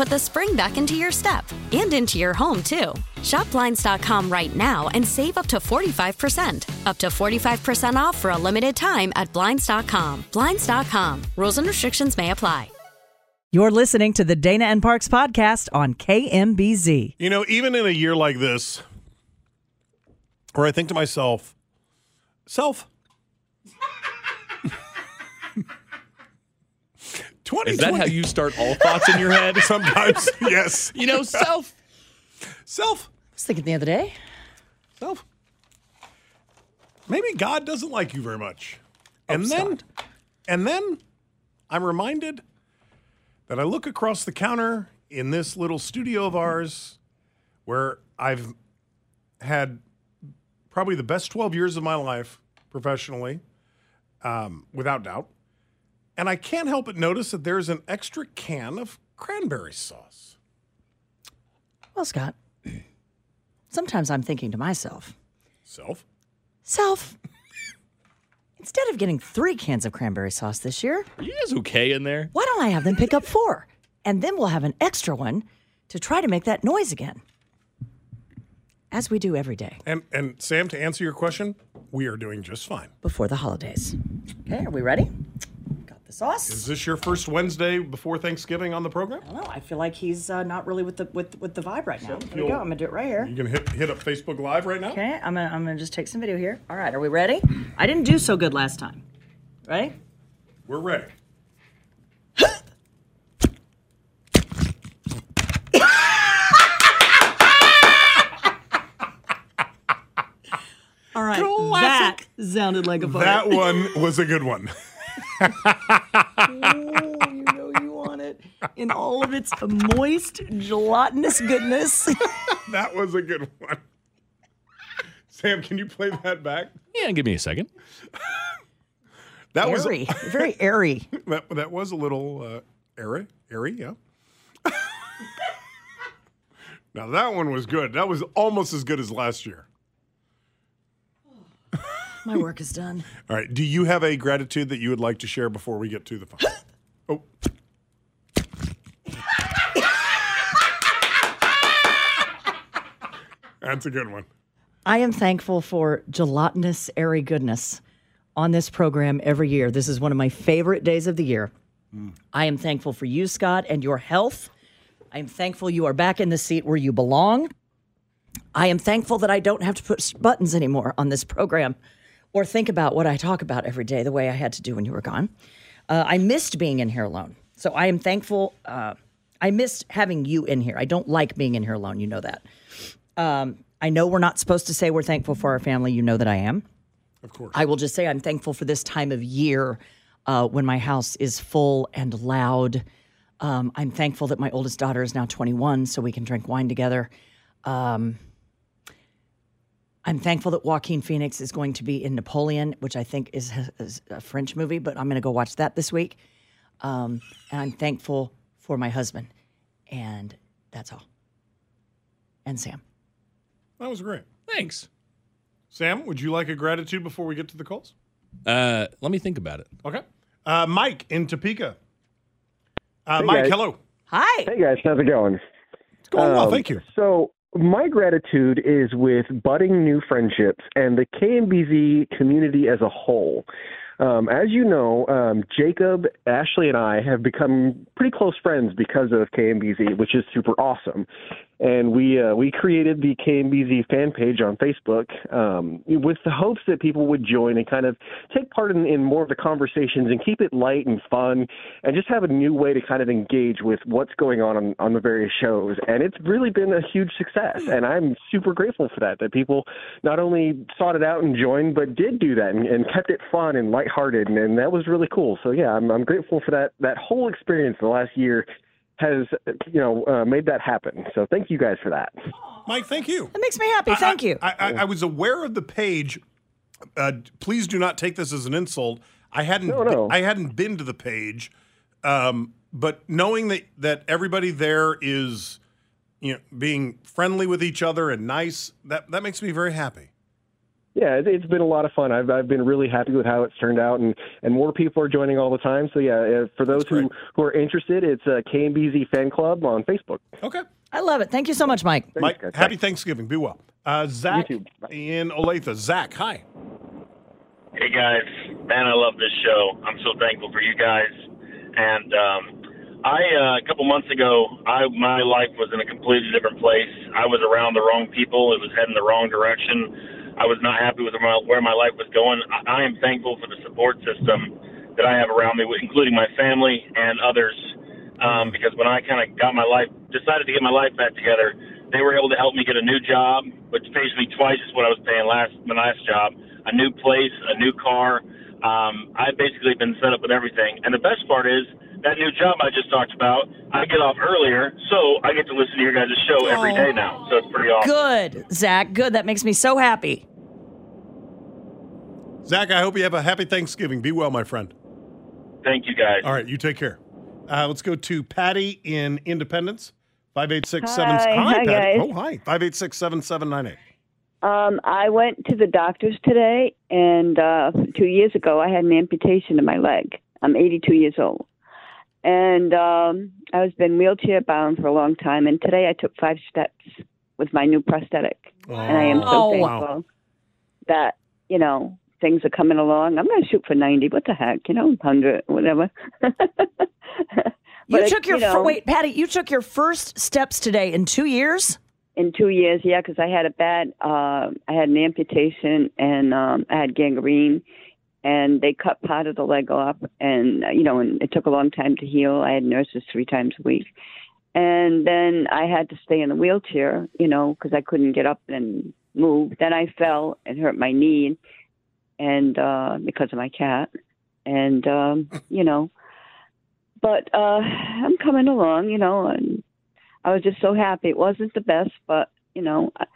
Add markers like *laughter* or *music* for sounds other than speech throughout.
put the spring back into your step and into your home, too. Shop Blinds.com right now and save up to 45%. Up to 45% off for a limited time at Blinds.com. Blinds.com. Rules and restrictions may apply. You're listening to the Dana and Parks podcast on KMBZ. You know, even in a year like this, where I think to myself, self, 2020. Is that how you start all thoughts in your head? *laughs* Sometimes, yes. *laughs* You know, self. Self. I was thinking the other day. Self. Maybe God doesn't like you very much. And Oh, then stop. and then I'm reminded that I look across the counter in this little studio of ours where I've had probably the best 12 years of my life professionally, um, without doubt. And I can't help but notice that there's an extra can of cranberry sauce. Well, Scott, sometimes I'm thinking to myself, Self. self, instead of getting three cans of cranberry sauce this year, Are you guys okay in there? why don't I have them pick up four? And then we'll have an extra one to try to make that noise again. As we do every day And and Sam, to answer your question, we are doing just fine. before the holidays. Okay, are we ready? The sauce. Is this your first Wednesday before Thanksgiving on the program? I don't know. I feel like he's uh, not really with the with with the vibe right now. Here we go. I'm gonna do it right here. You gonna hit hit up Facebook Live right now? Okay, I'm gonna I'm gonna just take some video here. All right, are we ready? I didn't do so good last time. Ready? We're ready. *laughs* All right. That sounded like a. That one was a good one. *laughs* Oh, you know you want it in all of its moist, gelatinous goodness. *laughs* That was a good one. Sam, can you play that back? Yeah, give me a second. *laughs* That was airy, very airy. *laughs* that, that was a little uh, airy, airy, yeah. now that one was good. That was almost as good as last year. My work is done. All right. Do you have a gratitude that you would like to share before we get to the phone? oh. That's a good one. I am thankful for gelatinous, airy goodness on this program every year. This is one of my favorite days of the year. Hmm. I am thankful for you, Scott, and your health. I am thankful you are back in the seat where you belong. I am thankful that I don't have to push buttons anymore on this program or think about what I talk about every day the way I had to do when you were gone. Uh, I missed being in here alone. So I am thankful. Uh, I missed having you in here. I don't like being in here alone. You know that. Um, I know we're not supposed to say we're thankful for our family. You know that I am. Of course. I will just say I'm thankful for this time of year uh, when my house is full and loud. Um, I'm thankful that my oldest daughter is now 21, so we can drink wine together. Um, I'm thankful that Joaquin Phoenix is going to be in Napoleon, which I think is, is a French movie, but I'm going to go watch that this week. Um, and I'm thankful for my husband. And that's all. And Sam. That was great. Thanks. Sam, would you like a gratitude before we get to the calls? Uh, let me think about it. Okay. Uh, Mike in Topeka. Uh, Hey, Mike, guys. hello. Hi. Hey guys, how's it going? It's going well, Um, thank you. So my gratitude is with budding new friendships and the KMBZ community as a whole. Um, as you know, um, Jacob, Ashley, and I have become pretty close friends because of KMBZ, which is super awesome. And we uh, we created the KMBZ fan page on Facebook um, with the hopes that people would join and kind of take part in, in more of the conversations and keep it light and fun, and just have a new way to kind of engage with what's going on on, on the various shows. And it's really been a huge success, and I'm super grateful for that. That people not only sought it out and joined, but did do that and, and kept it fun and lighthearted, and, and that was really cool. So yeah, I'm, I'm grateful for that that whole experience the last year has you know uh, made that happen. So thank you guys for that. Mike, thank you. That makes me happy. Thank you. I, I, I was aware of the page. Uh, please do not take this as an insult. I hadn't. No, no. I hadn't been to the page, um, but knowing that that everybody there is, you know, being friendly with each other and nice, that that makes me very happy. Yeah, it, it's been a lot of fun. I've I've been really happy with how it's turned out, and and more people are joining all the time. So yeah, uh, for those who who are interested, it's uh, KMBZ Fan Club on Facebook. Okay, I love it. Thank you so much, Mike. Mike, guys. happy Thanksgiving. Be well. Uh, Zach too. in Olathe. Zach, hi. Hey guys, man, I love this show. I'm so thankful for you guys. And um, I, uh, a couple months ago, I my life was in a completely different place. I was around the wrong people. It was heading the wrong direction. I was not happy with my, where my life was going. I, I am thankful for the support system that I have around me, including my family and others. Um, because when I kind of got my life, decided to get my life back together, they were able to help me get a new job, which pays me twice as what I was paying last my last job. A new place, a new car. Um, I've basically been set up with everything. And the best part is that new job I just talked about. I get off earlier, so I get to listen to your guys' show every day now. So it's pretty awesome. Good, Zach. Good. That makes me so happy. Zach, I hope you have a happy Thanksgiving. Be well, my friend. Thank you guys. All right, you take care. Uh, let's go to Patty in Independence. Five eight six Hi. Hi, Patty. guys. Oh, hi. Five eight six seven seven nine eight. Um, I went to the doctor's today, and uh, two years ago I had an amputation in my leg. I'm 82 years old, and um, I was been wheelchair bound for a long time. And today I took five steps with my new prosthetic, and I am so Oh. thankful that you know things are coming along. I'm going to shoot for 90. What the heck, you know, 100, whatever. *laughs* You took your you know- wait, Patty. You took your first steps today in two years. in two years yeah because i had a bad uh i had an amputation and um i had gangrene and they cut part of the leg off and uh, you know and it took a long time to heal i had nurses three times a week and then i had to stay in the wheelchair you know because i couldn't get up and move then i fell and hurt my knee and uh because of my cat and um you know but uh i'm coming along you know and I was just so happy. It wasn't the best, but you know, I,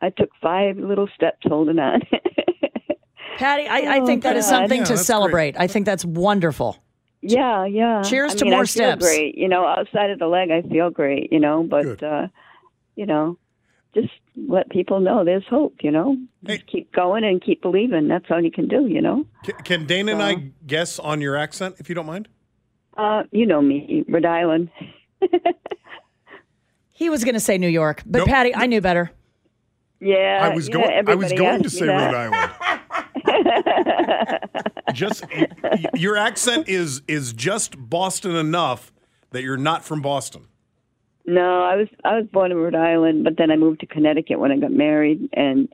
I took five little steps holding on. *laughs* Patty, I, I Oh, think that is God. something Yeah, to that's great. celebrate. I think that's wonderful. yeah, yeah. Cheers I to mean, more I feel steps. Great, you know, outside of the leg, I feel great. You know, but uh, you know, just let people know there's hope. You know, Hey. just keep going and keep believing. That's all you can do. You know. Can, can Dana and I guess on your accent, if you don't mind? Uh, you know me, Rhode Island. *laughs* He was going to say New York, but Nope. Patty, I knew better. Yeah, I was yeah, going. I was going to say that. Rhode Island. *laughs* just y- y- your accent is is just Boston enough that you're not from Boston. No, I was I was born in Rhode Island, but then I moved to Connecticut when I got married, and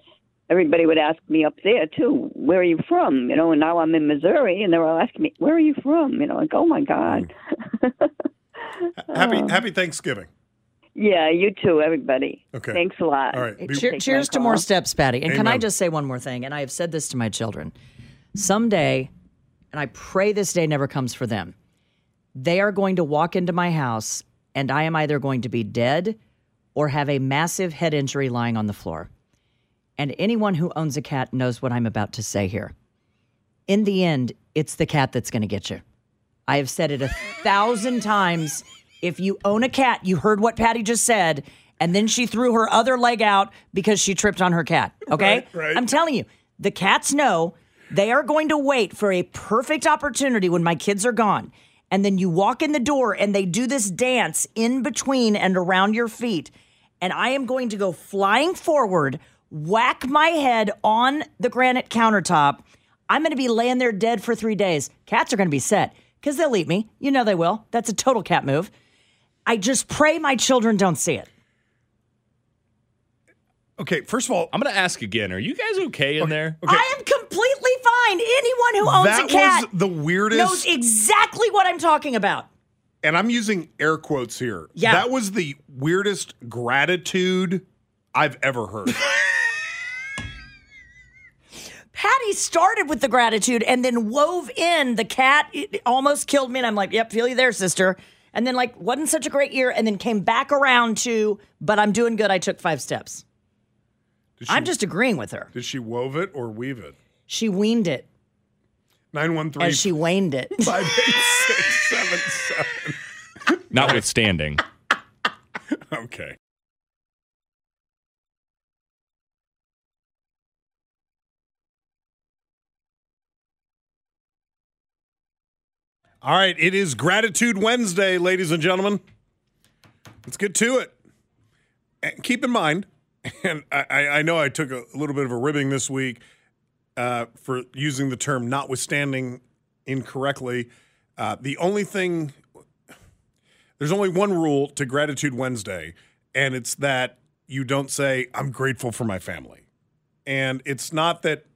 everybody would ask me up there too, "Where are you from?" You know, and now I'm in Missouri, and they're all asking me, "Where are you from?" You know, like, "Oh my God." Mm. Happy Oh. *laughs* Happy Thanksgiving. yeah, you too, everybody. Okay. Thanks a lot. All right. Be- Cheer- cheers to more steps, Patty. And can I just say one more thing? And I have said this to my children. Someday, and I pray this day never comes for them, they are going to walk into my house and I am either going to be dead or have a massive head injury lying on the floor. And anyone who owns a cat knows what I'm about to say here. In the end, it's the cat that's going to get you. I have said it a thousand *laughs* times. If you own a cat, you heard what Patty just said, and then she threw her other leg out because she tripped on her cat. Okay? Right, right. I'm telling you, the cats know they are going to wait for a perfect opportunity when my kids are gone. And then you walk in the door and they do this dance in between and around your feet. And I am going to go flying forward, whack my head on the granite countertop. I'm going to be laying there dead for three days. Cats are going to be set because they'll eat me. You know they will. That's a total cat move. I just pray my children don't see it. Okay, first of all, I'm going to ask again. Are you guys okay in there? Okay. I am fine. Anyone who owns that a cat was the weirdest. knows exactly what I'm talking about. and I'm using air quotes here. Yeah. That was the weirdest gratitude I've ever heard. *laughs* Patty started with the gratitude and then wove in the cat. It almost killed me. And I'm like, yep, feel you there, sister. And then, like, wasn't such a great year. And then came back around to, but I'm doing good. I took five steps. I'm just agreeing with her. Did she wove it or weave it? She weaned it 913 and she waned it. *laughs* 58677. Notwithstanding. Okay. All right, it is Gratitude Wednesday, ladies and gentlemen. Let's get to it. And keep in mind, *laughs* and I, I I know I took a little bit of a ribbing this week uh, for using the term notwithstanding incorrectly. Uh, the only thing there's only one rule to Gratitude Wednesday, and it's that you don't say, I'm grateful for my family. And it's not that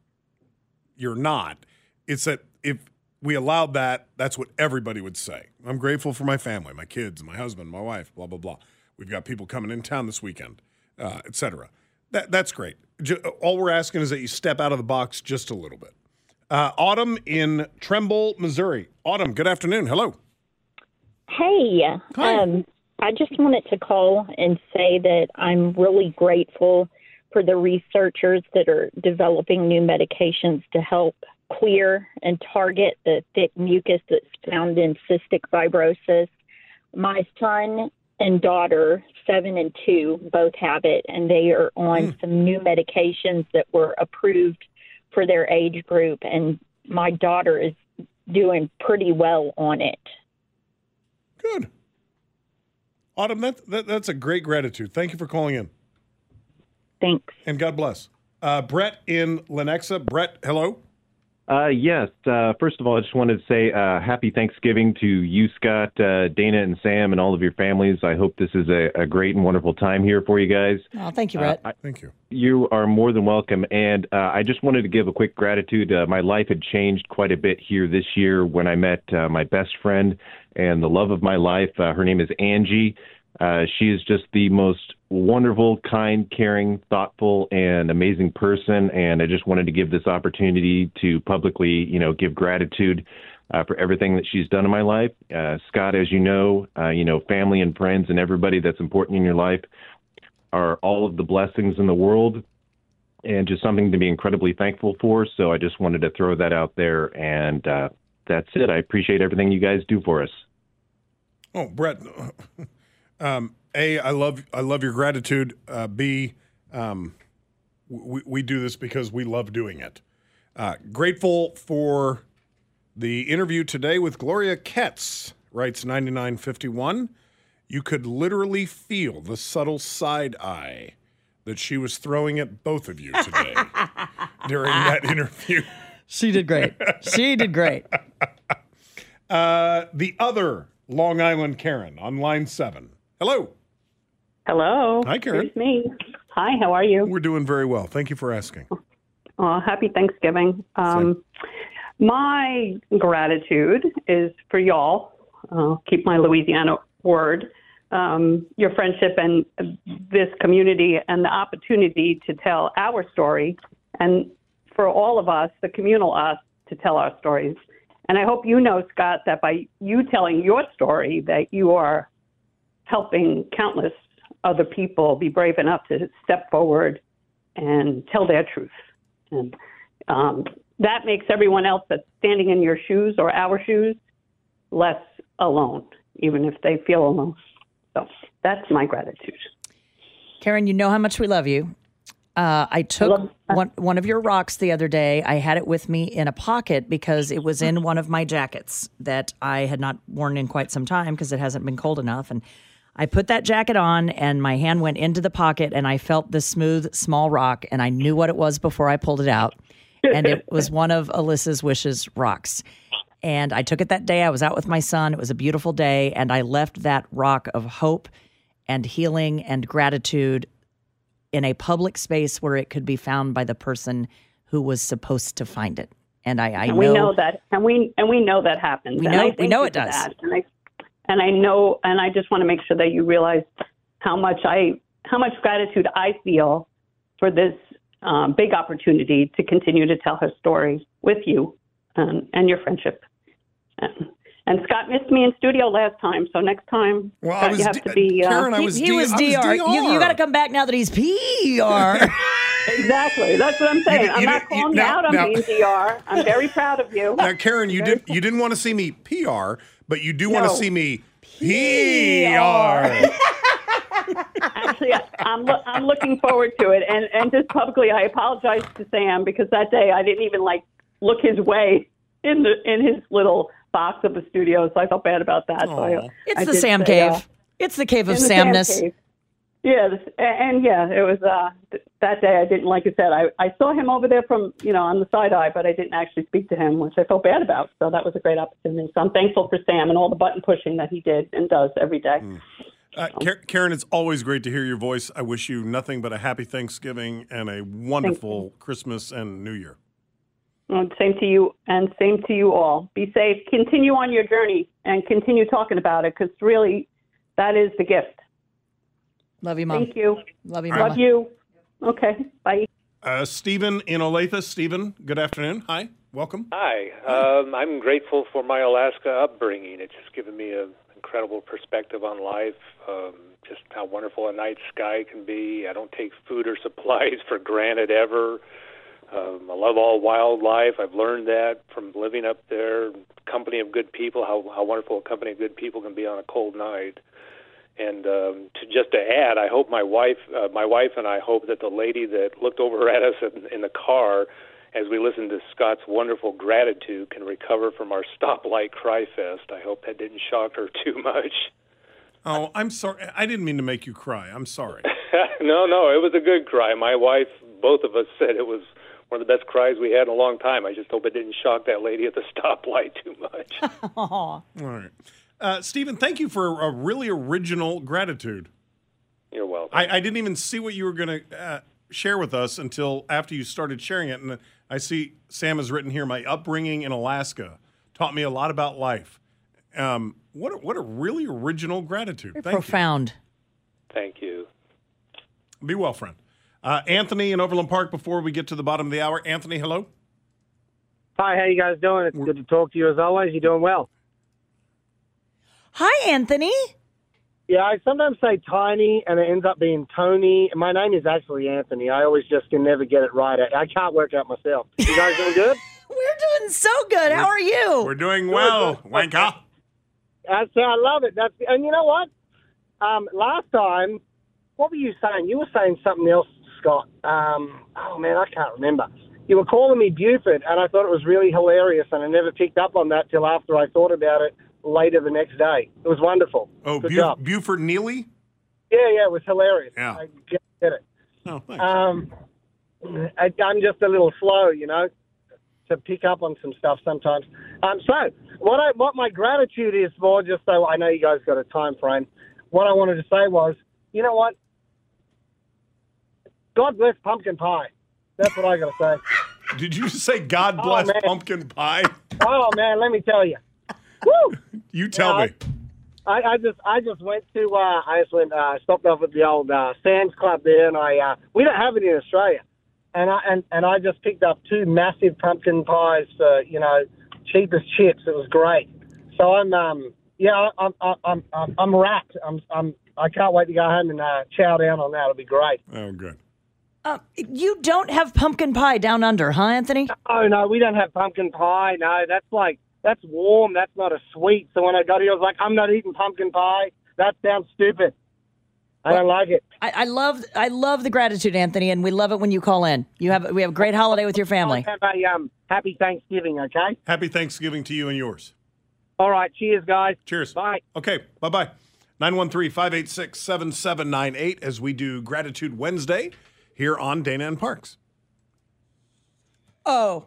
you're not, it's that if we allowed that, that's what everybody would say. I'm grateful for my family, my kids, my husband, my wife, blah, blah, blah. We've got people coming in town this weekend, uh, et cetera. That, that's great. All we're asking is that you step out of the box just a little bit. Uh, Autumn in Trimble, Missouri. Autumn, good afternoon. Hello. Hey, um, I just wanted to call and say that I'm really grateful for the researchers that are developing new medications to help clear and target the thick mucus that's found in cystic fibrosis. My son and daughter, seven and two, both have it, and they are on some new medications that were approved for their age group. And my daughter is doing pretty well on it. Good. Autumn, that, that that's a great gratitude. Thank you for calling in. Thanks. And God bless. Uh, Brett in Lenexa. Brett, hello. Uh, yes. Uh, first of all, I just wanted to say uh, happy Thanksgiving to you, Scott, uh, Dana, and Sam, and all of your families. I hope this is a, a great and wonderful time here for you guys. Oh, thank you, Brett. Uh, I- Thank you. You are more than welcome. And uh, I just wanted to give a quick gratitude. Uh, my life had changed quite a bit here this year when I met uh, my best friend and the love of my life. Uh, her name is Angie. Uh, she is just the most wonderful, kind, caring, thoughtful, and amazing person. And I just wanted to give this opportunity to publicly, you know, give gratitude uh, for everything that she's done in my life. Uh, Scott, as you know, uh, you know, family and friends and everybody that's important in your life are all of the blessings in the world and just something to be incredibly thankful for. So I just wanted to throw that out there. And uh, that's it. I appreciate everything you guys do for us. Oh, Brett. *laughs* Um, a, I love I love your gratitude. Uh, B, um, we, we do this because we love doing it. Uh, grateful for the interview today with Gloria Ketz. Writes ninety nine fifty one. You could literally feel the subtle side eye that she was throwing at both of you today *laughs* during that interview. She did great. She did great. *laughs* Uh, the other Long Island Karen on line seven. Hello. Hello. Hi, Karen. It's me. Hi, how are you? We're doing very well. Thank you for asking. Uh, happy Thanksgiving. Um, my gratitude is for y'all. Uh, keep my Louisiana word. Um, your friendship and this community and the opportunity to tell our story, and for all of us, the communal us, to tell our stories. And I hope you know, Scott, that by you telling your story, that you are helping countless other people be brave enough to step forward and tell their truth. And um, that makes everyone else that's standing in your shoes or our shoes less alone, even if they feel alone. So that's my gratitude. Karen, you know how much we love you. Uh, I took one one of your rocks the other day. I had it with me in a pocket because it was in one of my jackets that I had not worn in quite some time because it hasn't been cold enough. And I put that jacket on, and my hand went into the pocket, and I felt the smooth, small rock, and I knew what it was before I pulled it out. And it was *laughs* one of Alyssa's wishes rocks. And I took it that day. I was out with my son. It was a beautiful day, and I left that rock of hope and healing and gratitude in a public space where it could be found by the person who was supposed to find it. And I, I and know, we know that, and we and we know that happens. We And know- I we know it does. that. And I and I know, and I just want to make sure that you realize how much I how much gratitude I feel for this um, big opportunity to continue to tell her story with you um, and your friendship. And, and Scott missed me in studio last time, so next time Well, I Scott, was you have D- to be. Uh, Karen, I he, was he D- was I was DR. You, you got to come back now that he's PR. *laughs* exactly. That's what I'm saying. You- I'm not calling you now- out on now- being DR. I'm very proud of you. *laughs* Now, Karen, you did you didn't want to see me PR, but you do want to see me PR. *laughs* Actually, I- I'm lo- I'm looking forward to it, and and just publicly, I apologize to Sam because that day I didn't even like look his way in the in his little box of the studio, so I felt bad about that. So I, it's I the Sam say, Cave. uh, it's the cave of in the Sam Samness. Cave. Yeah, and, and yeah, it was uh, that day. I didn't, like I said, I, I saw him over there from you know on the side eye, but I didn't actually speak to him, which I felt bad about. So that was a great opportunity. So I'm thankful for Sam and all the button pushing that he did and does every day. Uh, Karen, it's always great to hear your voice. I wish you nothing but a happy Thanksgiving and a wonderful Christmas and New Year. Well, same to you, and same to you all. Be safe. Continue on your journey, and continue talking about it, because really, that is the gift. Love you, Mom. Thank you. Love you, Love you. Okay. Bye. Uh, Stephen in Olathe. Stephen, good afternoon. Hi, welcome. Hi. Um, I'm grateful for my Alaska upbringing. It's just given me an incredible perspective on life, um, just how wonderful a night sky can be. I don't take food or *laughs* supplies for granted ever. Um, I love all wildlife. I've learned that from living up there. Company of good people, how, how wonderful a company of good people can be on a cold night. And um, to just to add, I hope my wife, uh, my wife and I hope that the lady that looked over at us in, in the car as we listened to Scott's wonderful gratitude can recover from our stoplight cry fest. I hope that didn't shock her *laughs* too much. Oh, I'm sorry. I didn't mean to make you cry. I'm sorry. *laughs* no, no, it was a good cry. My wife, both of us said it was one of the best cries we had in a long time. I just hope it didn't shock that lady at the *laughs* stoplight too much. All right. Uh, Stephen, thank you for a really original gratitude. You're welcome. I, I didn't even see what you were going to uh, share with us until after you started sharing it. And I see Sam has written here my upbringing in Alaska taught me a lot about life. Um, what, a, what a really original gratitude. Very Thank profound. Thank you. you. Be well, friend. Uh, Anthony in Overland Park, before we get to the bottom of the hour. Anthony, hello. Hi, how you guys doing? It's good to talk to you as always. You're doing well. Hi, Anthony. Yeah, I sometimes say Tiny, and it ends up being Tony. My name is actually Anthony. I always just can never get it right. I, I can't work out myself. You guys doing good? *laughs* We're doing so good. How are you? We're doing well, Wanka. That's I love it. That's and you know what? Um, last time, what were you saying? You were saying something else, Scott. Um, oh man, I can't remember. You were calling me Buford, and I thought it was really hilarious, and I never picked up on that till after I thought about it later the next day. It was wonderful. Oh, Good Buf- job. Buford Neely? Yeah, yeah, it was hilarious. Yeah. I just did it. Oh, thanks. Um, I, I'm just a little slow, you know, to pick up on some stuff sometimes. Um, so what I what my gratitude is for, just so I know you guys got a time frame. What I wanted to say was, you know what? God bless pumpkin pie. That's what I got to say. Did you say God Oh, bless man. pumpkin pie? Oh man, let me tell you. Woo! You tell Yeah, me. I, I just I just went to uh, I just went uh, stopped off at the old uh, Sam's Club there, and I uh, we don't have it in Australia, and I and, and I just picked up two massive pumpkin pies for you know cheapest chips. It was great. So I'm um yeah I'm I'm I'm I'm, I'm wrapped. I'm I'm I can't wait to go home and uh, chow down on that. It'll be great. Oh, good. Uh, you don't have pumpkin pie down under, huh, Anthony? Oh no, we don't have pumpkin pie. No, that's like that's warm. That's not a sweet. So when I got here, I was like, I'm not eating pumpkin pie. That sounds stupid. I don't like it. I, I love I love the gratitude, Anthony, and we love it when you call in. You have we have a great holiday with your family. Have a um, happy Thanksgiving, okay? Happy Thanksgiving to you and yours. All right. Cheers, guys. Cheers. Bye. Okay, bye bye. 913 586 7798 as we do Gratitude Wednesday here on Dana and Parks. Oh.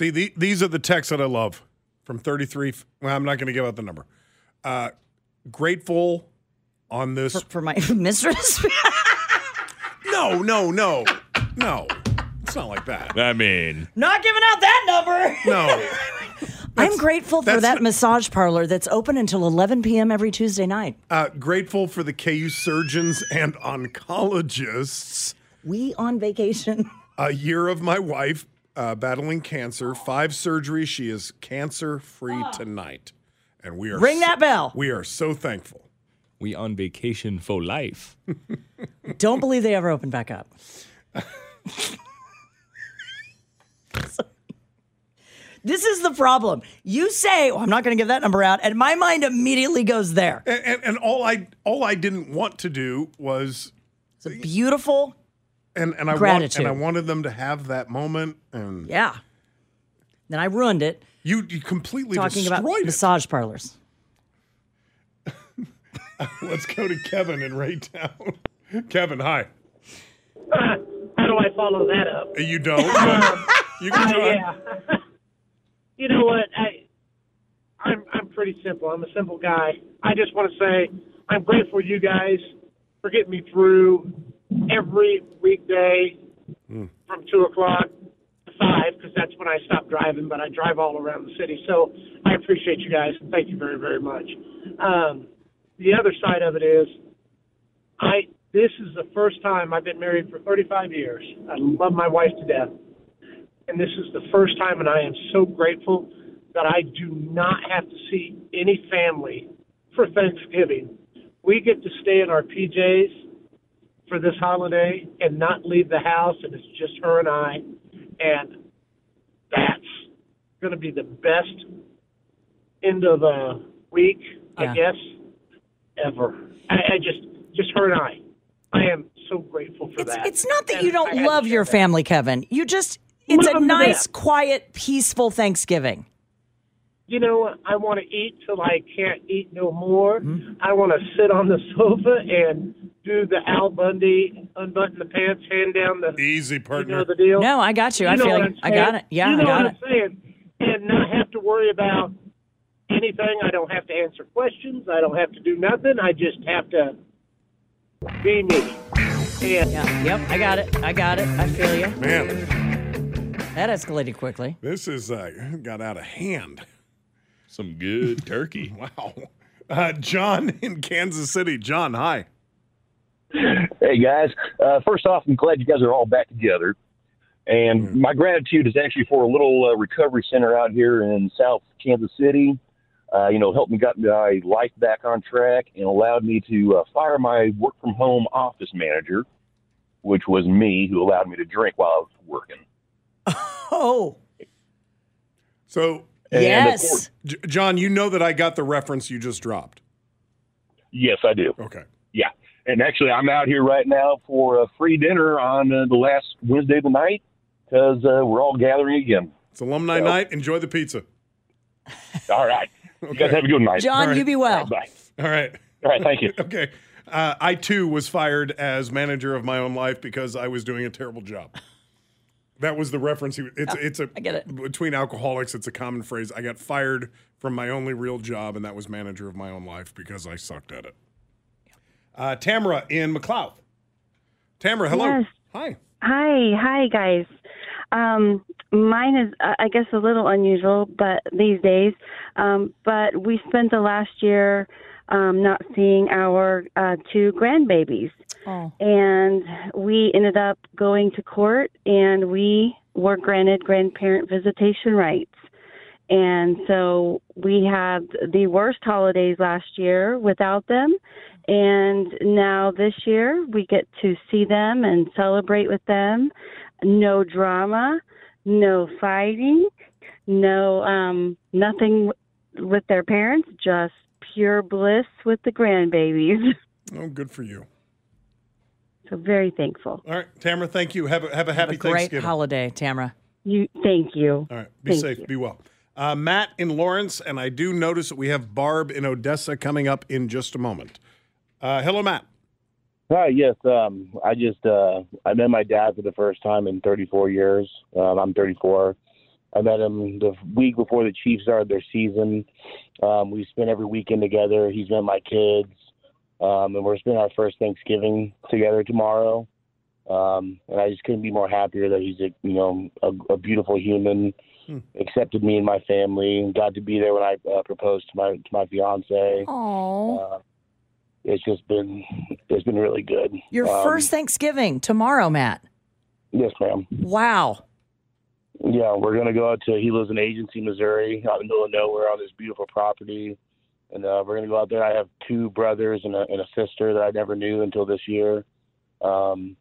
See, the, these are the texts that I love from 33. Well, I'm not going to give out the number. Uh, grateful on this. For, for my *laughs* mistress? *laughs* no, no, no, no. It's not like that. I mean, Not giving out that number. No. *laughs* I'm grateful for that not- massage parlor that's open until 11 p.m. every Tuesday night. Uh, grateful for the KU surgeons and oncologists. We on vacation. A year of my wife uh, battling cancer, five surgeries. She is cancer free tonight. And we are Ring that bell. We are so thankful. we on vacation for life. *laughs* Don't believe they ever open back up. *laughs* this is the problem. You say, "Oh, I'm not going to give that number out," and my mind immediately goes there. And, and, and all I all I didn't want to do was It's a beautiful, and and I want, and I wanted them to have that moment. And yeah. Then I ruined it you you completely talking about it. massage parlors. *laughs* Let's go to Kevin in Raytown. *laughs* Kevin, hi. How do I follow that up? You don't. *laughs* you can Uh, yeah. you know what? I I'm I'm pretty simple. I'm a simple guy. I just want to say I'm grateful you guys for getting me through every weekday from two o'clock to five because that's when I stop driving. But I drive all around the city, so I appreciate you guys. Thank you very very much. Um, the other side of it is, I this is the first time I've been married for 35 years. I love my wife to death and this is the first time, and I am so grateful that I do not have to see any family for Thanksgiving. We get to stay in our PJs for this holiday and not leave the house, and it's just her and I, and that's going to be the best end of the week, I guess, ever. I, I just, just her and I. I am so grateful for It's, that. it's not that And you don't I love your that. family, Kevin. You just, it's a Love to nice, death. quiet, peaceful Thanksgiving. you know, what? I want to eat till I can't eat no more. Mm-hmm. I want to sit on the *laughs* sofa and do the Al Bundy unbutton the pants, hand down the easy you partner. know the deal. No, I got you. I feel what like I'm got it. Yeah, you know I got what it. I'm saying, and not have to worry about anything. I don't have to answer questions. I don't have to do nothing. I just have to be me. And yeah, yep, I got it. I got it. I feel you. Man, That escalated quickly. this is uh, got out of hand. Some good turkey. *laughs* wow. Uh, John in Kansas City. John, hi. Hey guys, uh, first off, I'm glad you guys are all back together. And my gratitude is actually for a little uh, recovery center out here in South Kansas City. Uh, you know, helped me got my life back on track and allowed me to uh, fire my work from home office manager, which was me, who allowed me to drink while I was working. *laughs* Oh, So, And Yes. course- J- John, you know that I got the reference you just dropped. yes, I do. Okay. Yeah, and actually, I'm out here right now for a free dinner on uh, the last Wednesday of the night because uh, we're all gathering again. It's alumni So- night. Enjoy the pizza. *laughs* All right, you guys have a good night. John, All you be well. Bye. All right. All right, thank you. *laughs* Okay. Uh, I too was fired as manager of my own life because I was doing a terrible job. That was the reference. He, it's it's a I get it. between alcoholics. It's a common phrase. I got fired from my only real job, and that was manager of my own life because I sucked at it. Uh, Tamara in McLouth. Tamara, hello. Yes. Hi. Hi, hi guys. Um, mine is, uh, I guess, a little unusual, but these days. Um, but we spent the last year um, not seeing our uh, two grandbabies, Oh. and we ended up going to court, and we were granted grandparent visitation rights. And so we had the worst holidays last year without them. And now this year we get to see them and celebrate with them. No drama, no fighting, no um nothing with their parents, just pure bliss with the grandbabies. *laughs* Oh, good for you. So very thankful. All right, Tamara. Thank you. Have a have a happy a great Thanksgiving. holiday, Tamara. You thank you. All right. Be Thank safe. you. Be well. Uh, Matt in Lawrence, and I do notice that we have Barb in Odessa coming up in just a moment. Uh, hello, Matt. Hi, yes. Um, I just uh, I met my dad for the first time in 34 years. Um, I'm 34. I met him the week before the Chiefs started their season. Um, we spent every weekend together. He's met my kids, um, and we're spending our first Thanksgiving together tomorrow. Um, and I just couldn't be more happier that he's a you know a, a beautiful human, Accepted me and my family, and got to be there when I uh, proposed to my to my fiance. Oh, Uh, it's just been it's been really good. your Um, first Thanksgiving tomorrow, Matt. Yes, ma'am. Wow. Yeah, we're gonna go out to. He lives in Agency, Missouri, out in the middle of nowhere on this beautiful property, and uh, we're gonna go out there. I have two brothers and a, and a sister that I never knew until this year, um,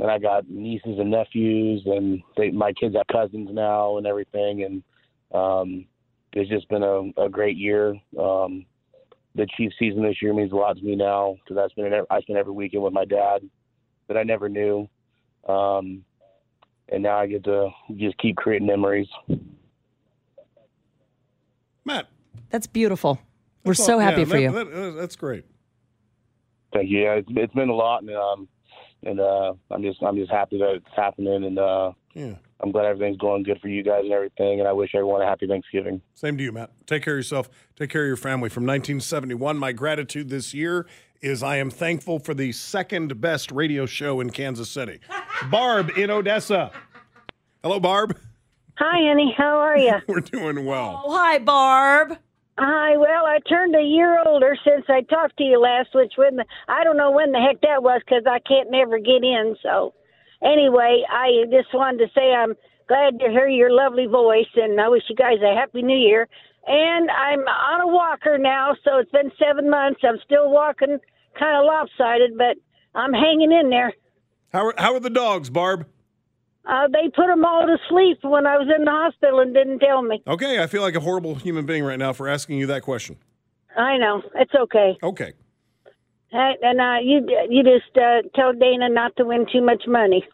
and I got nieces and nephews, and they, my kids have cousins now and everything, and um, it's just been a, a great year. Um, the Chiefs season this year means a lot to me now because I spent I spent every weekend with my dad that I never knew. Um, and now I get to just keep creating memories. Matt. That's beautiful. We're That's so all- happy yeah, for that- you. that- that's great. Thank you. Yeah, it's, it's been a lot, and um, and uh, I'm just I'm just happy that it's happening, and uh, Yeah. I'm glad everything's going good for you guys and everything, and I wish everyone a happy Thanksgiving. Same to you, Matt. Take care of yourself. Take care of your family. From 1971, my gratitude this year is I am thankful for the second best radio show in Kansas City. *laughs* Barb in Odessa. Hello, Barb. Hi, Annie. How are you? *laughs* We're doing well. Oh, hi, Barb. Hi. Well, I turned a year older since I talked to you last, which when the, I don't know when the heck that was because I can't never get in. So, anyway, I just wanted to say I'm glad to hear your lovely voice, and I wish you guys a happy New Year. And I'm on a walker now, so it's been seven months. I'm still walking, kind of lopsided, but I'm hanging in there. How are, how are the dogs, Barb? Uh, they put them all to sleep when I was in the hospital and didn't tell me. Okay, I feel like a horrible human being right now for asking you that question. I know it's okay. Okay. Hey, and uh, you you just uh, tell Dana not to win too much money.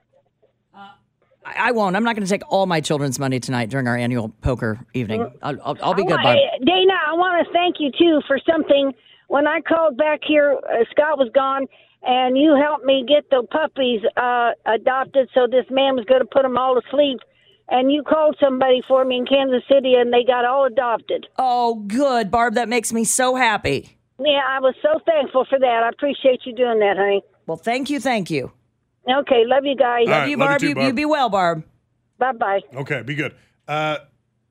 I, I won't. I'm not going to take all my children's money tonight during our annual poker evening. I'll, I'll, I'll be I good, wa- Barb. uh, Dana, I want to thank you too for something. When I called back here, uh, Scott was gone, and you helped me get the puppies uh, adopted. So this man was going to put them all to sleep, and you called somebody for me in Kansas City, and they got all adopted. Oh, good, Barb. That makes me so happy. Yeah, I was so thankful for that. I appreciate you doing that, honey. Well, thank you, thank you. Okay, love you guys. All Love right, you, love you Barb. too, You, Barb. you be well, Barb. Bye bye. Okay, be good. Uh,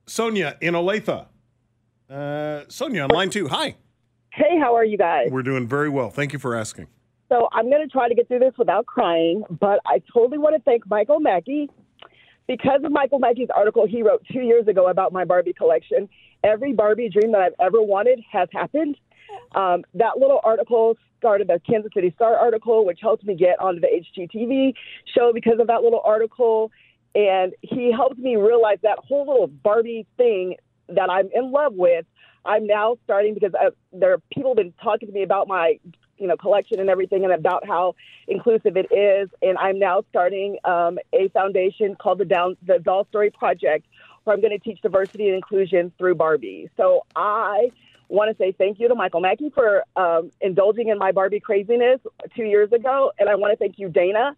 Sonia in Olathe. Uh, Sonia on line two. Hi. Hey, how are you guys? We're doing very well. Thank you for asking. So I'm going to try to get through this without crying, but I totally want to thank Michael Mackey because of Michael Mackey's article he wrote two years ago about my Barbie collection. Every Barbie dream that I've ever wanted has happened. Um, that little article started the Kansas City Star article, which helped me get onto the HGTV show because of that little article. And he helped me realize that whole little Barbie thing that I'm in love with. I'm now starting because I, there are people been talking to me about my you know collection and everything and about how inclusive it is. And i'm now starting um, a foundation called the down the doll story project where i'm going to teach diversity and inclusion through barbie. So i want to say thank you to michael mackey for um, indulging in my barbie craziness two years ago. And i want to thank you dana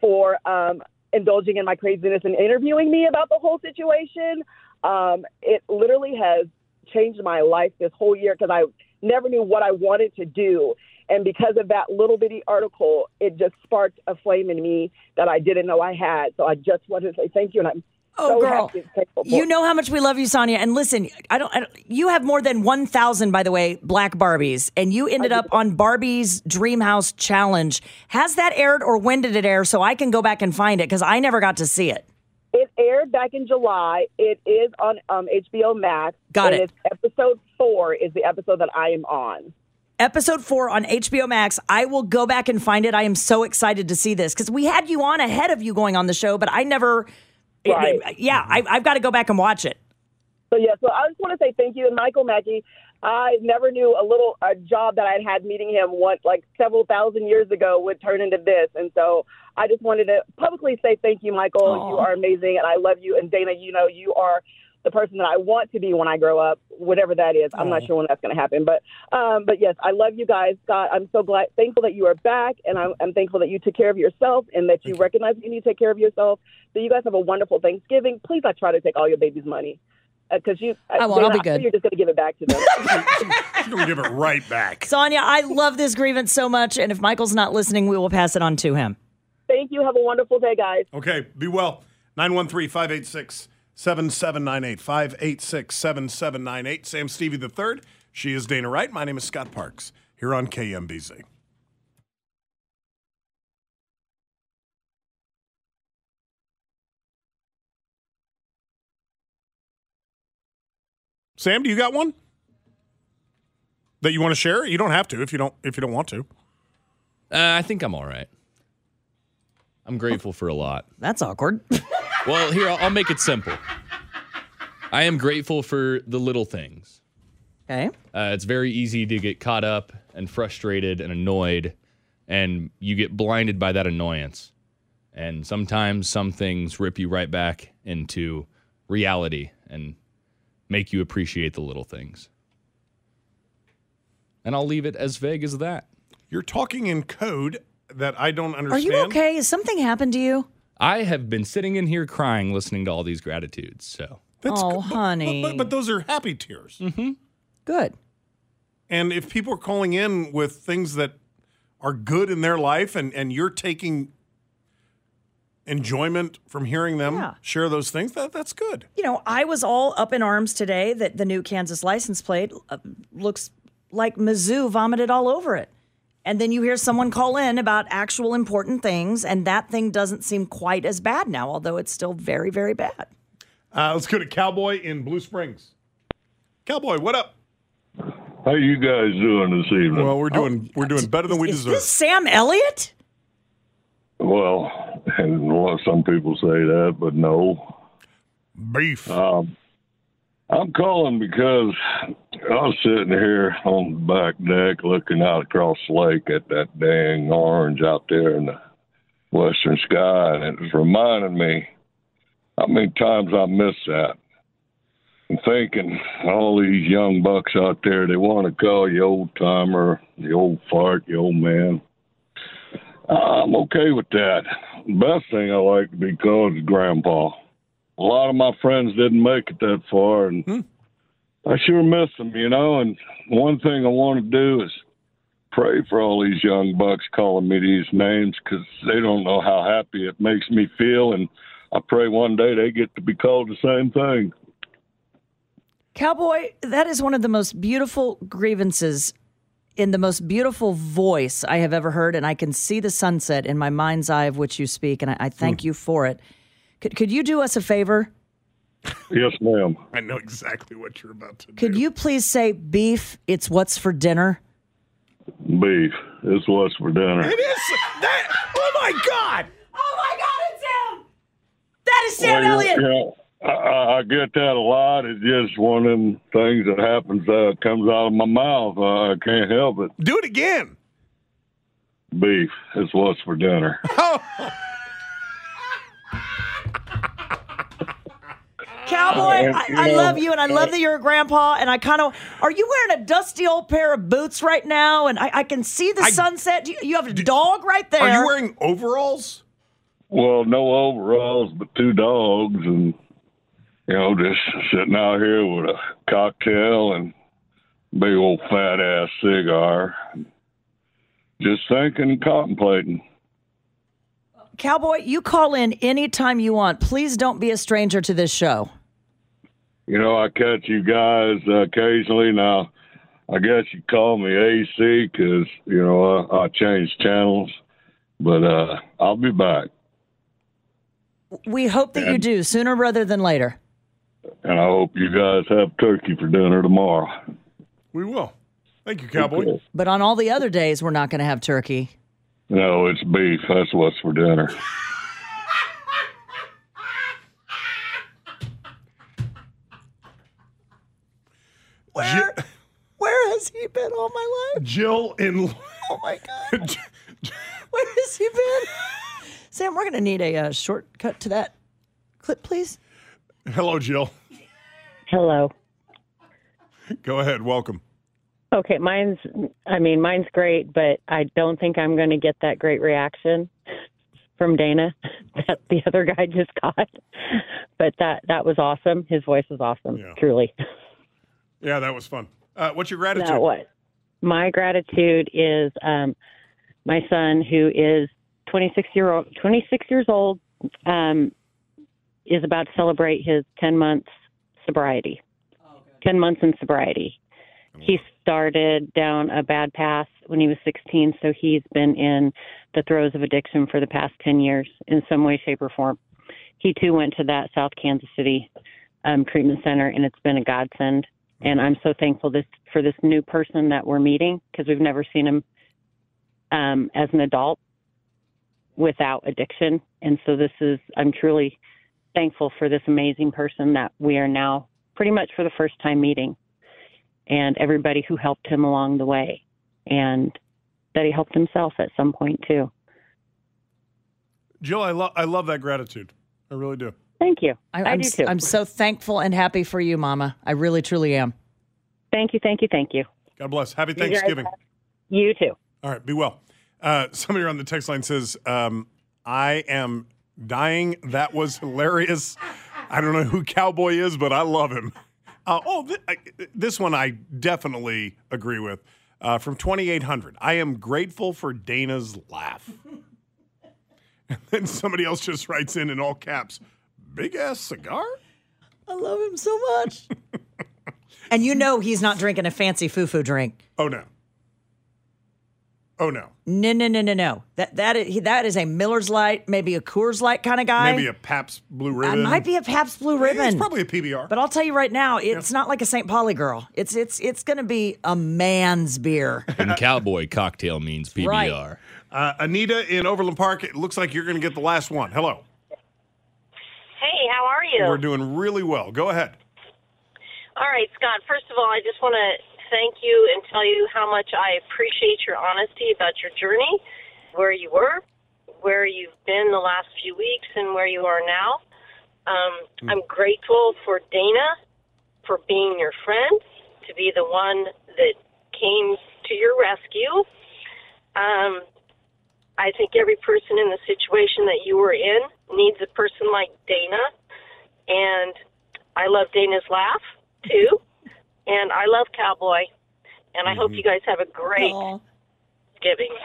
for um, indulging in my craziness and interviewing me about the whole situation. Um, it literally has changed my life this whole year because i never knew what i wanted to do and because of that little bitty article, it just sparked a flame in me that I didn't know I had. So I just wanted to say thank you, and I'm Oh, so girl. happy. and thankful for You know how much we love you, Sonia. And listen, I don't, I don't. You have more than one thousand, by the way, black Barbies, and you ended up on Barbie's Dream House Challenge. Has that aired, or when did it air? So I can go back and find it because I never got to see it. It aired back in July. It is on um, HBO Max. Got it. Episode four is the episode that I am on. Episode four on HBO Max. I will go back and find it. I am so excited to see this because we had you on ahead of you going on the show, but I never. Right. yeah, I, I've got to go back and watch it. So yeah, so I just want to say thank you, and Michael Mackey. I never knew a little a job that I'd had meeting him once, like several thousand years ago, would turn into this. And so I just wanted to publicly say thank you, Michael. Aw. You are amazing, and I love you. And Dana, you know you are the person that I want to be when I grow up, whatever that is. I'm not sure when that's going to happen, but um, but yes, I love you guys, Scott. I'm so glad, thankful that you are back, and I'm, I'm thankful that you took care of yourself and that you recognize you need to take care of yourself. So you guys have a wonderful Thanksgiving. Please, I try to take all your baby's money because you. I won't. I'll Dana, be good. You're just going to give it back to them. She's going to give it right back. Sonia, I love this grievance so much. And if Michael's not listening, we will pass it on to him. Thank you. Have a wonderful day, guys. Okay, be well. 913 586 7798. 586 7798. Sam Stevie the third. She is Dana Wright. My name is Scott Parks here on KMBZ. Sam, do you got one that you want to share? You don't have to if you don't if you don't want to. Uh, I think I'm all right. I'm grateful for a lot. That's awkward. *laughs* Well, here, I'll, I'll make it simple. I am grateful for the little things. Okay. Uh, it's very easy to get caught up and frustrated and annoyed, and you get blinded by that annoyance. And sometimes some things rip you right back into reality and make you appreciate the little things. And I'll leave it as vague as that. You're talking in code that I don't understand. Are understand. you okay? Has something happened to you? I have been sitting in here crying listening to all these gratitudes. So oh, honey. But, but those are happy tears. Mm-hmm. Good. And if people are calling in with things that are good in their life and, and you're taking enjoyment from hearing them Yeah. share those things, that, that's good. You know, I was all up in arms today that the new Kansas license plate uh, looks like Mizzou vomited all over it. And then you hear someone call in about actual important things, and that thing doesn't seem quite as bad now, although it's still very, very bad. Uh, let's go to Cowboy in Blue Springs. Cowboy, what up? How you guys doing this evening? Well, we're doing we're doing better than we Is deserve. Is this Sam Elliott? Well, *laughs* and well, some people say that, but no. Beef. Um, I'm calling because I was sitting here on the back deck looking out across the lake at that dang orange out there in the western sky, and it was reminding me how many times I missed that. And thinking all these young bucks out there, they want to call you old timer, the old fart, the old man. I'm okay with that. The best thing I like to be called is Grandpa. A lot of my friends didn't make it that far, and hmm. I sure miss them, you know. And one thing I want to do is pray for all these young bucks calling me these names because they don't know how happy it makes me feel. And I pray one day they get to be called the same thing. Cowboy, that is one of the most beautiful grievances in the most beautiful voice I have ever heard. And I can see the sunset in my mind's eye of which you speak. And I, I thank hmm. you for it. Could, could you do us a favor? Yes, ma'am. I know exactly what you're about to do. Could you please say beef? It's what's for dinner. Beef is what's for dinner. It is that. Oh my God! Oh my God! It's him. That is Sam Well, Elliott. you know, I, I I get that a lot. It's just one of them things that happens uh, comes out of my mouth. Uh, I can't help it. Do it again. Beef is what's for dinner. *laughs* Cowboy, Uh, I, I love you, and I love uh, that you're a grandpa. And I kind of are you wearing a dusty old pair of boots right now? And I, I can see the sunset. You, you have a dog right there. Are you wearing overalls? Well, no overalls, but two dogs, and you know, just sitting out here with a cocktail and big old fat ass cigar, just thinking and contemplating. Cowboy, you call in anytime you want. Please don't be a stranger to this show. You know, I catch you guys uh, occasionally. Now, I guess you call me AC because you know I, I change channels, but uh, I'll be back, We hope that you do sooner rather than later. and I hope you guys have turkey for dinner tomorrow. We will. Thank you, Cowboy. But on all the other days, we're not going to have turkey. No, it's beef. That's what's for dinner. *laughs* Where, where has he been all my life? Jill in. Oh my God. *laughs* Where has he been? Sam, we're going to need a uh, shortcut to that clip, please. Hello, Jill. Hello. Go ahead. Welcome. Okay, mine's I mean, mine's great, but I don't think I'm going to get that great reaction from Dana *laughs* that the other guy just got. But that that was awesome. His voice was awesome, truly. Yeah, that was fun. Uh, what's your gratitude? What? My gratitude is um, my son, who is 26 year old, 26 years old, um, is about to celebrate his 10 months sobriety. 10 months in sobriety. He started down a bad path when he was 16, so he's been in the throes of addiction for the past 10 years in some way, shape, or form. He too went to that South Kansas City um, treatment center, and it's been a godsend. And I'm so thankful this for this new person that we're meeting because we've never seen him um, as an adult without addiction. And so this is I'm truly thankful for this amazing person that we are now pretty much for the first time meeting, and everybody who helped him along the way, and that he helped himself at some point too. Jill, I love I love that gratitude. I really do. Thank you. I, I I'm, do too. I'm so thankful and happy for you, Mama. I really, truly am. Thank you, thank you, thank you. God bless. Happy Thanksgiving. You too. All right, be well. Uh, somebody on the text line says, um, I am dying. That was hilarious. I don't know who Cowboy is, but I love him. Uh, oh, th- I, this one I definitely agree with. Uh, from 2800, I am grateful for Dana's laugh. *laughs* and then somebody else just writes in in all caps, big ass cigar? I love him so much. and you know he's not drinking a fancy foo-foo drink. Oh, no. Oh, no. No, no, no, no, no. That that is, that is a Miller's Light, maybe a Coors Light kind of guy. Maybe a Pabst Blue I Ribbon. might be a Pabst Blue Ribbon. It's probably a PBR. But I'll tell you right now, it's not like a St. Pauli girl. It's it's it's going to be a man's beer. And cowboy cocktail means PBR. Right. Uh, Anita in Overland Park, it looks like you're going to get the last one. Hello. Hey, how are you? We're doing really well. Go ahead. All right, Scott. First of all, I just want to thank you and tell you how much I appreciate your honesty about your journey, where you were, where you've been the last few weeks, and where you are now. Um, I'm grateful for Dana for being your friend, to be the one that came to your rescue. Um, I think every person in the situation that you were in needs a person like Dana. And I love Dana's laugh, too. *laughs* And I love Cowboy. And I hope you guys have a great Thanksgiving.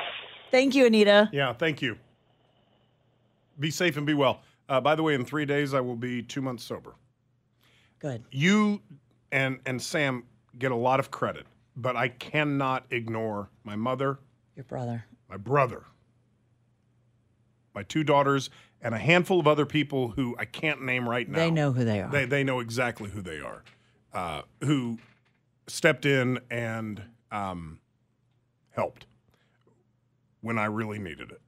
Thank you, Anita. Yeah, thank you. Be safe and be well. Uh, by the way, in three days, I will be two months sober. Good. You and and Sam get a lot of credit, but I cannot ignore my mother, Your brother. my brother, my two daughters, and a handful of other people who I can't name right now. They know who they are. They they know exactly who they are, uh, who stepped in and um, helped when I really needed it.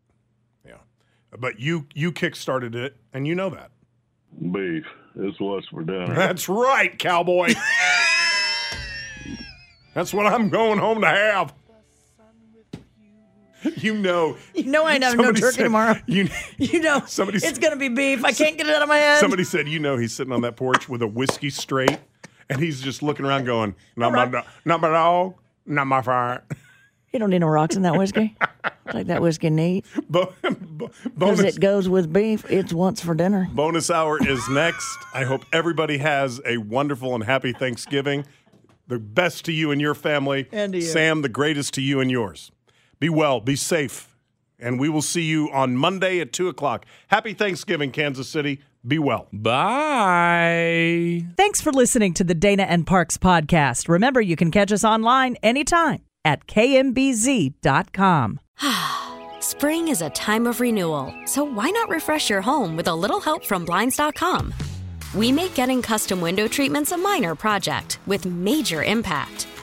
Yeah, but you you kickstarted it, and you know that. Beef is what's for dinner. That's right, cowboy. *laughs* That's what I'm going home to have. *laughs* You know. You know I ain't having no turkey said- tomorrow. *laughs* You, *laughs* You know Somebody it's said- to be beef. I can't get it out of my head. somebody said, you know, he's sitting on that porch with a whiskey straight, and he's just looking around, going, "Not my, do- not my dog, not my fire." You don't need no rocks in that whiskey. Take that whiskey neat. Bo- Because bonus, it goes with beef. It's once for dinner. bonus hour is next. I hope everybody has a wonderful and happy Thanksgiving. The best to you and your family. And to you. Sam, the greatest to you and yours. Be well, be safe, and we will see you on Monday at 2 o'clock. Happy Thanksgiving, Kansas City. Be well. Bye. Thanks for listening to the Dana and Parks podcast. Remember, you can catch us online anytime at kmbz.com. *sighs* Spring is a time of renewal, so why not refresh your home with a little help from Blinds.com? We make getting custom window treatments a minor project with major impact.